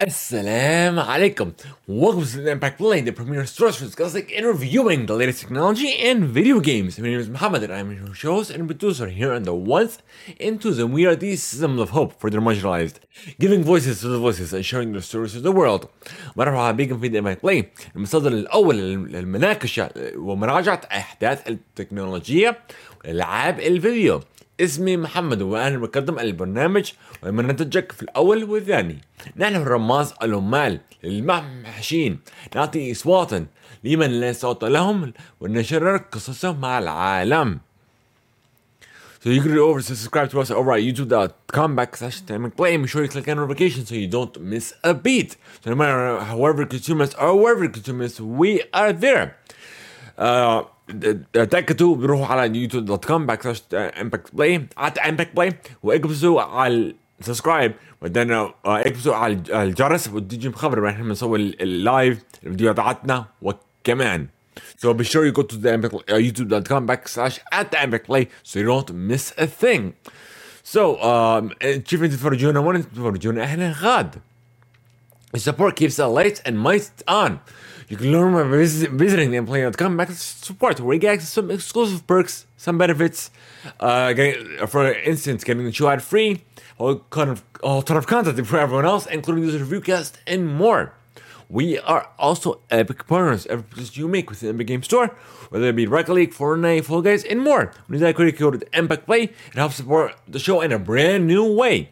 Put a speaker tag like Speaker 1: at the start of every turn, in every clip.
Speaker 1: Assalamu alaikum. Welcome to the Impact Play, the premier source for discussing and reviewing the latest technology and video games. My name is Muhammad and I'm your host and producer here on the Once into the We Are the System of Hope for the marginalized, giving voices to the voices and sharing the stories of the world. مرحبا بكم في Impact Play المصدر الأول للمناقشة ومراجعة أحداث التكنولوجيا والألعاب الفيديو. اسمي محمد وأنا بقدم البرنامج ومنتجك في الأول والثاني نحن الرماز العمال المحشين نعطي اصواتا لمن لا صوت لهم ونشرر قصصهم مع العالم So you can over to subscribe to us over at youtube.com backslash play. Make sure you click on notifications so you don't miss a beat. So no matter however you consume us or wherever you consume us, we are there. Uh, تأكدوا بروحوا على يوتيوب دوت كوم باك سلاش امباكت بلاي على امباكت بلاي واكبسوا على سبسكرايب وبعدين اكبسوا على الجرس وتجي خبر إحنا بنسوي اللايف الفيديوهات تاعتنا وكمان So be sure you go to the uh, youtube.com backslash at the Ambic Play so you don't miss a thing. So, um, تشوفوا تتفرجونا وين تتفرجونا إحنا غاد. The support keeps the lights and mics on. You can learn by visit, visiting the employee.com back support where you get access to some exclusive perks, some benefits, uh, getting, for instance, getting the show ad free, all kind of all ton of content for everyone else, including user review cast and more. We are also epic partners. Every purchase you make within the Epic Game Store, whether it be Rocket League, Fortnite, Fall Guys, and more. When you use that credit code Impact Play, it helps support the show in a brand new way.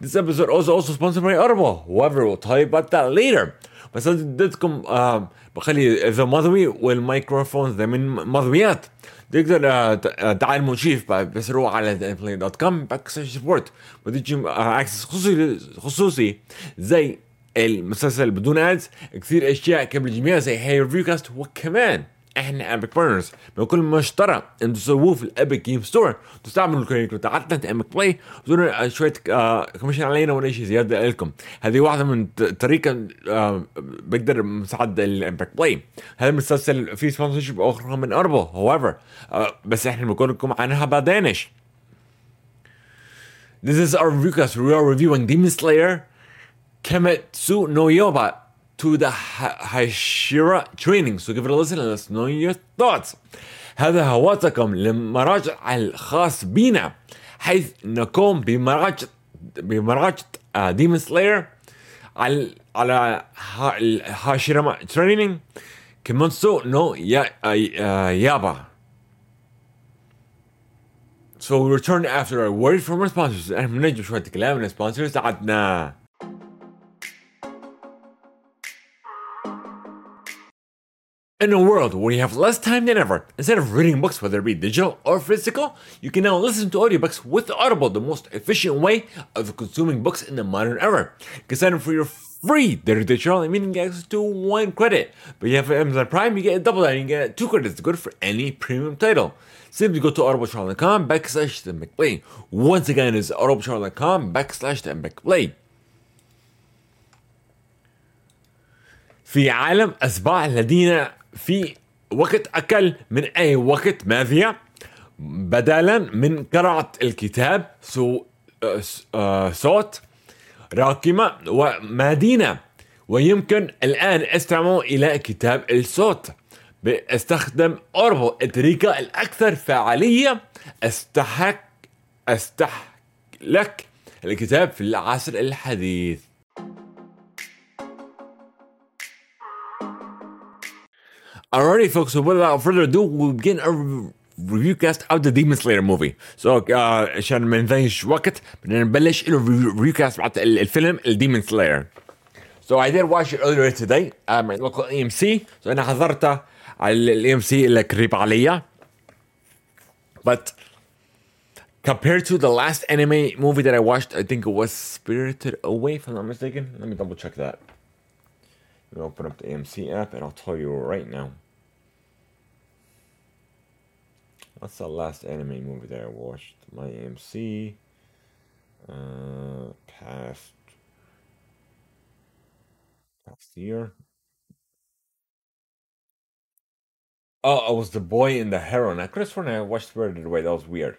Speaker 1: This episode is also sponsored by Audible. However, we'll tell you about that later. بس اديتكم آه بخلي ذا مضوي والميكروفون ذا من مضويات تقدر تعلموا نشيف بس روح على بلاي دوت كوم باك سبورت بديك اكسس خصوصي خصوصي زي المسلسل بدون ادز كثير أشياء قبل الجميع زي هاي ريفيو كاست وكمان إحنا ابيك بارنرز بكل ما اشترى أنتم تسووه في الابيك جيم ستور تستعملوا الكريدت تاعتنا ابيك بلاي وتدون شوية آه كوميشن علينا ولا شيء زيادة لكم. هذه واحدة من طريقة آه بقدر مساعد الامباك بلاي هذا المسلسل فيه sponsorship أخرى من اربو هوفر آه بس إحنا بنقول لكم عنها بعدينش This is our review cast. We are reviewing Demon Slayer. Kimetsu no Yaiba to the Hashira training. So give it a listen and let us know your thoughts. هذا هواتكم لمراجع الخاص بنا حيث نقوم بمراجعة بمراجعة Demon Slayer على على هاشيراما تريننج كيمونسو نو يا يابا So we return after a word from our sponsors. إحنا بنجم شوية كلام من السبونسرز تاعتنا. In a world where you have less time than ever, instead of reading books, whether it be digital or physical, you can now listen to audiobooks with Audible, the most efficient way of consuming books in the modern era. You can sign up for your free daily trial, meaning you get access to one credit. But you have Amazon Prime, you get double that, you get two credits, good for any premium title. Simply go to audibletrial.com backslash the McPlay. Once again, it's audibletrial.com backslash the McPlay. في عالم أسباع الذين في وقت أقل من أي وقت ماضية بدلا من قراءة الكتاب سو صوت راقمة ومدينة. ويمكن الآن استمعوا إلى كتاب الصوت. باستخدم أوربو الطريقة الأكثر فعالية. استحق أستحلك الكتاب في العصر الحديث. Alrighty, folks. So without further ado, we'll begin our review cast of the Demon Slayer movie. So uh, عشان ما نضيعش وقت بدنا نبلش الريفيو كاست بعد الفيلم الديمون سلاير. So I did watch it earlier today um, at local AMC. So أنا حضرته على ال AMC اللي قريب عليا. But compared to the last anime movie that I watched, I think it was Spirited Away, if I'm not mistaken. Let me double check that. Me open up the AMC app and I'll tell you right now. What's the last anime movie that I watched? My AMC. Uh, past. Past year. Oh, it was the boy in the heroine. I could have sworn I watched Spirited Away. That was weird.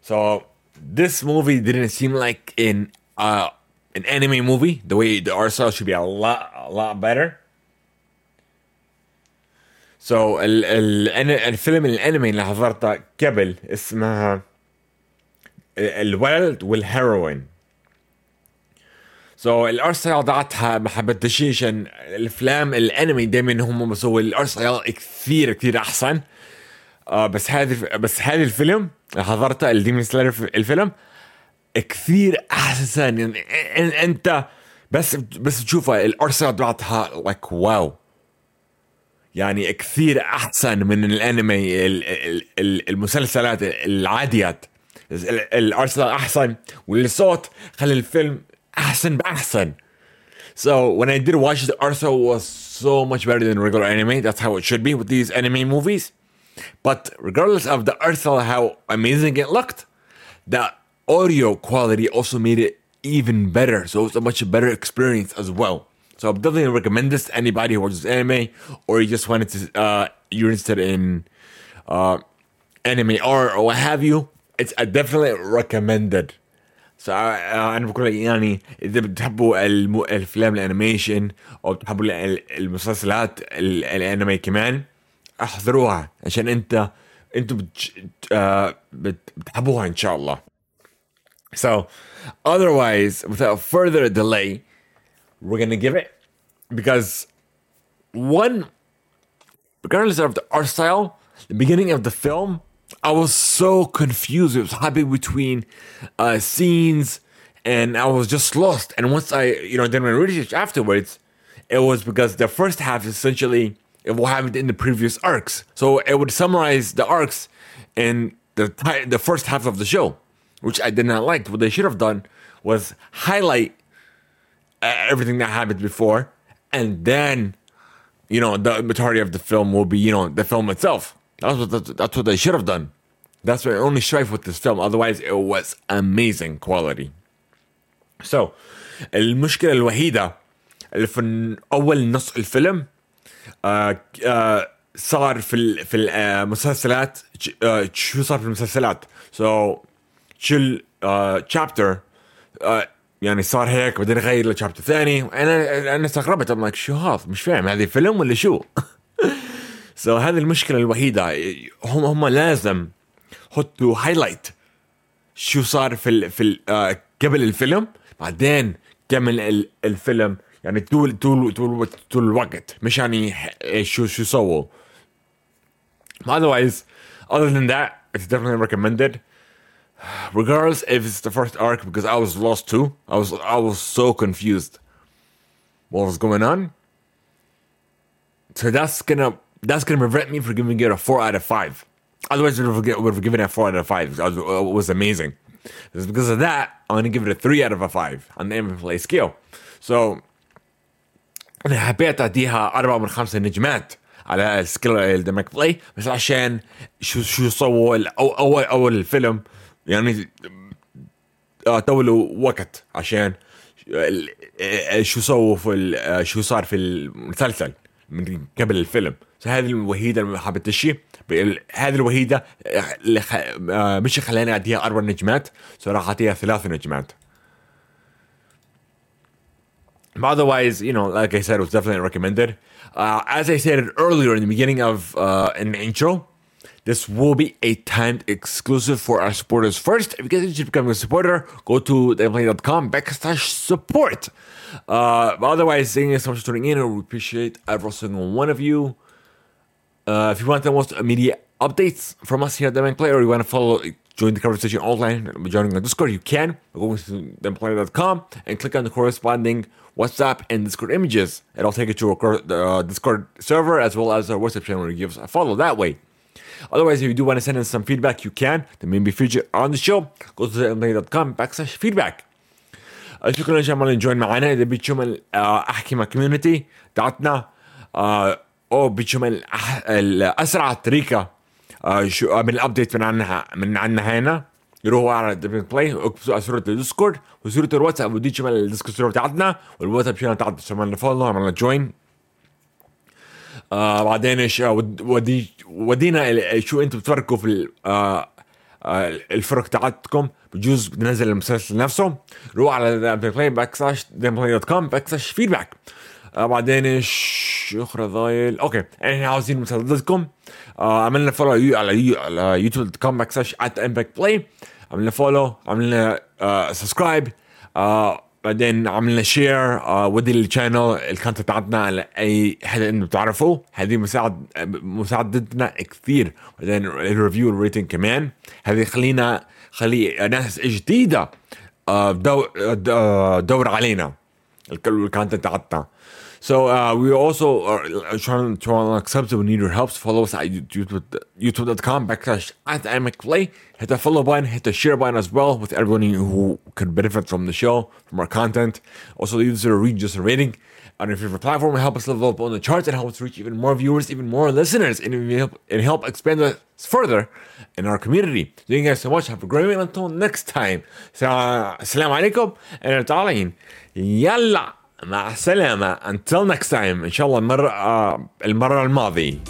Speaker 1: So this movie didn't seem like in uh an anime movie, the way the art style should be a lot a lot better. So ال ال الفيلم الانمي اللي حضرته قبل اسمها الولد وال heron so so, ال art style تاعتها ما حبيتش عشان الافلام الانمي دائما هم بسووا ال art style كثير كثير احسن آه بس هذا بس هذا الفيلم حضرته ال Demon Slayer الفيلم كثير احسن يعني انت بس بس تشوفها ال art style تاعتها like wow يعني كثير احسن من الانمي المسلسلات العاديات ال art احسن والصوت خلى الفيلم احسن باحسن So when I did watch the art was so much better than regular anime. That's how it should be with these anime movies. But regardless of the style, how amazing it looked, the audio quality also made it even better. So it's a much better experience as well. So I definitely recommend this to anybody who watches anime or you just wanted to, uh, you're interested in uh, anime art or what have you. It's I definitely recommended. So انا بقول لك يعني اذا بتحبوا الافلام الانيميشن او بتحبوا المسلسلات الانمي كمان احضروها عشان انت انتوا بتحبوها ان شاء الله. so otherwise without further delay we're gonna give it because one regardless of the art style the beginning of the film I was so confused. It was hopping between uh, scenes, and I was just lost. And once I, you know, did my research afterwards, it was because the first half essentially it what happened in the previous arcs. So it would summarize the arcs in the the first half of the show, which I did not like. What they should have done was highlight uh, everything that happened before, and then, you know, the majority of the film will be, you know, the film itself. That's what that's what they should have done. That's my only strife with this film. Otherwise, it was amazing quality. So, المشكلة الوحيدة اللي في أول نص الفيلم آه آه صار في في المسلسلات آه شو صار في المسلسلات سو so, شو chapter آه يعني صار هيك بعدين غير ل chapter ثاني. أنا أنا استغربت. I'm like شو هذا؟ مش فاهم. هذه فيلم ولا شو؟ so هذه المشكلة الوحيدة. هم هم لازم حطوا highlight شو صار في ال في ال آه قبل الفيلم. بعدين كمل الفيلم. يعني طول طول طول طول الوقت. مش يعني شو شو سووا. Otherwise other than that it's definitely recommended. regardless if it's the first arc because I was lost too I was I was so confused what was going on so that's gonna that's going to prevent me from giving it a four out of five. Otherwise, we would have given it a four out of five. It was amazing. It's because of that, I'm going to give it a three out of a five on the play scale. So, أنا حبيت أديها أربعة من خمسة نجمات على سكيل الدمك بلاي بس عشان شو شو سووا أول أول الفيلم يعني طولوا وقت عشان شو سووا في شو صار في المسلسل من قبل الفيلم. هذه الوحيدة اللي ما حبيتش هذه الوحيدة اللي خ... مش خلاني أعطيها أربع نجمات صراحة أعطيها ثلاث نجمات. Otherwise, you know, like I said, it was definitely recommended. Uh, as I said earlier in the beginning of uh, an intro, this will be a timed exclusive for our supporters first. If you guys are becoming a supporter, go to theplay.com backslash support. Uh, otherwise, thank you so much for tuning in. We appreciate every single one of you. Uh, if you want the most immediate updates from us here at the Play, or you want to follow, join the conversation online, joining the Discord, you can. Go to theplay.com and click on the corresponding WhatsApp and Discord images. It'll take you to our uh, Discord server as well as our WhatsApp channel where you give us a follow that way. Otherwise, if you do want to send in some feedback, you can. The may be featured on the show. Go to theplay.com backslash feedback. شكرا جماعة اللي جوين معنا اذا بتشوف احكي مع كوميونتي تاعتنا أو بتشوف الاسرع طريقة شو من الابديت من عنا من عنا هنا. يروحوا على ديفنت بلاي اكتبوا صورة الديسكورد وصورة الواتساب. ودي شمال الديسكورد تاعتنا والواتساب شانل تاعتنا عملنا فولو عملنا جوين آه بعدين إيش ودي ودينا شو أنتم بتفرقوا في آه آه الفرق تاعتكم. بجوز بنزل المسلسل نفسه. روح على بلاي باك سلاش دوت كوم باك سلاش فيدباك آه بعدين إيش أخرى ضايل؟ أوكي إحنا عاوزين مساعدتكم آه عملنا فولو على يو على يوتيوب دوت كوم باك سلاش ات امباك بلاي عملنا فولو عملنا آه سبسكرايب آه بعدين عملنا شير آه ودي الشانل الكونتنت بتاعتنا على أي حدا أنتم بتعرفوه هذه مساعد مساعدتنا كثير. بعدين الريفيو والريتنج كمان. هذه خلينا خلي ناس جديدة آه دور, آه، دور علينا. الكونتنت بتاعتنا So uh, we also are trying to accept. We need your help. Follow us at YouTube, youtube.com backslash at. Hit the follow button, hit the share button as well with everyone who could benefit from the show, from our content. Also, leave us a read, just a rating on your favorite platform. Help us level up on the charts and help us reach even more viewers, even more listeners, and help, and help expand us further in our community. Thank you guys so much. Have a great week. Until next time. Assalamu alaikum and Yalla. مع السلامة. Until next time. إن شاء الله المرة المرة الماضي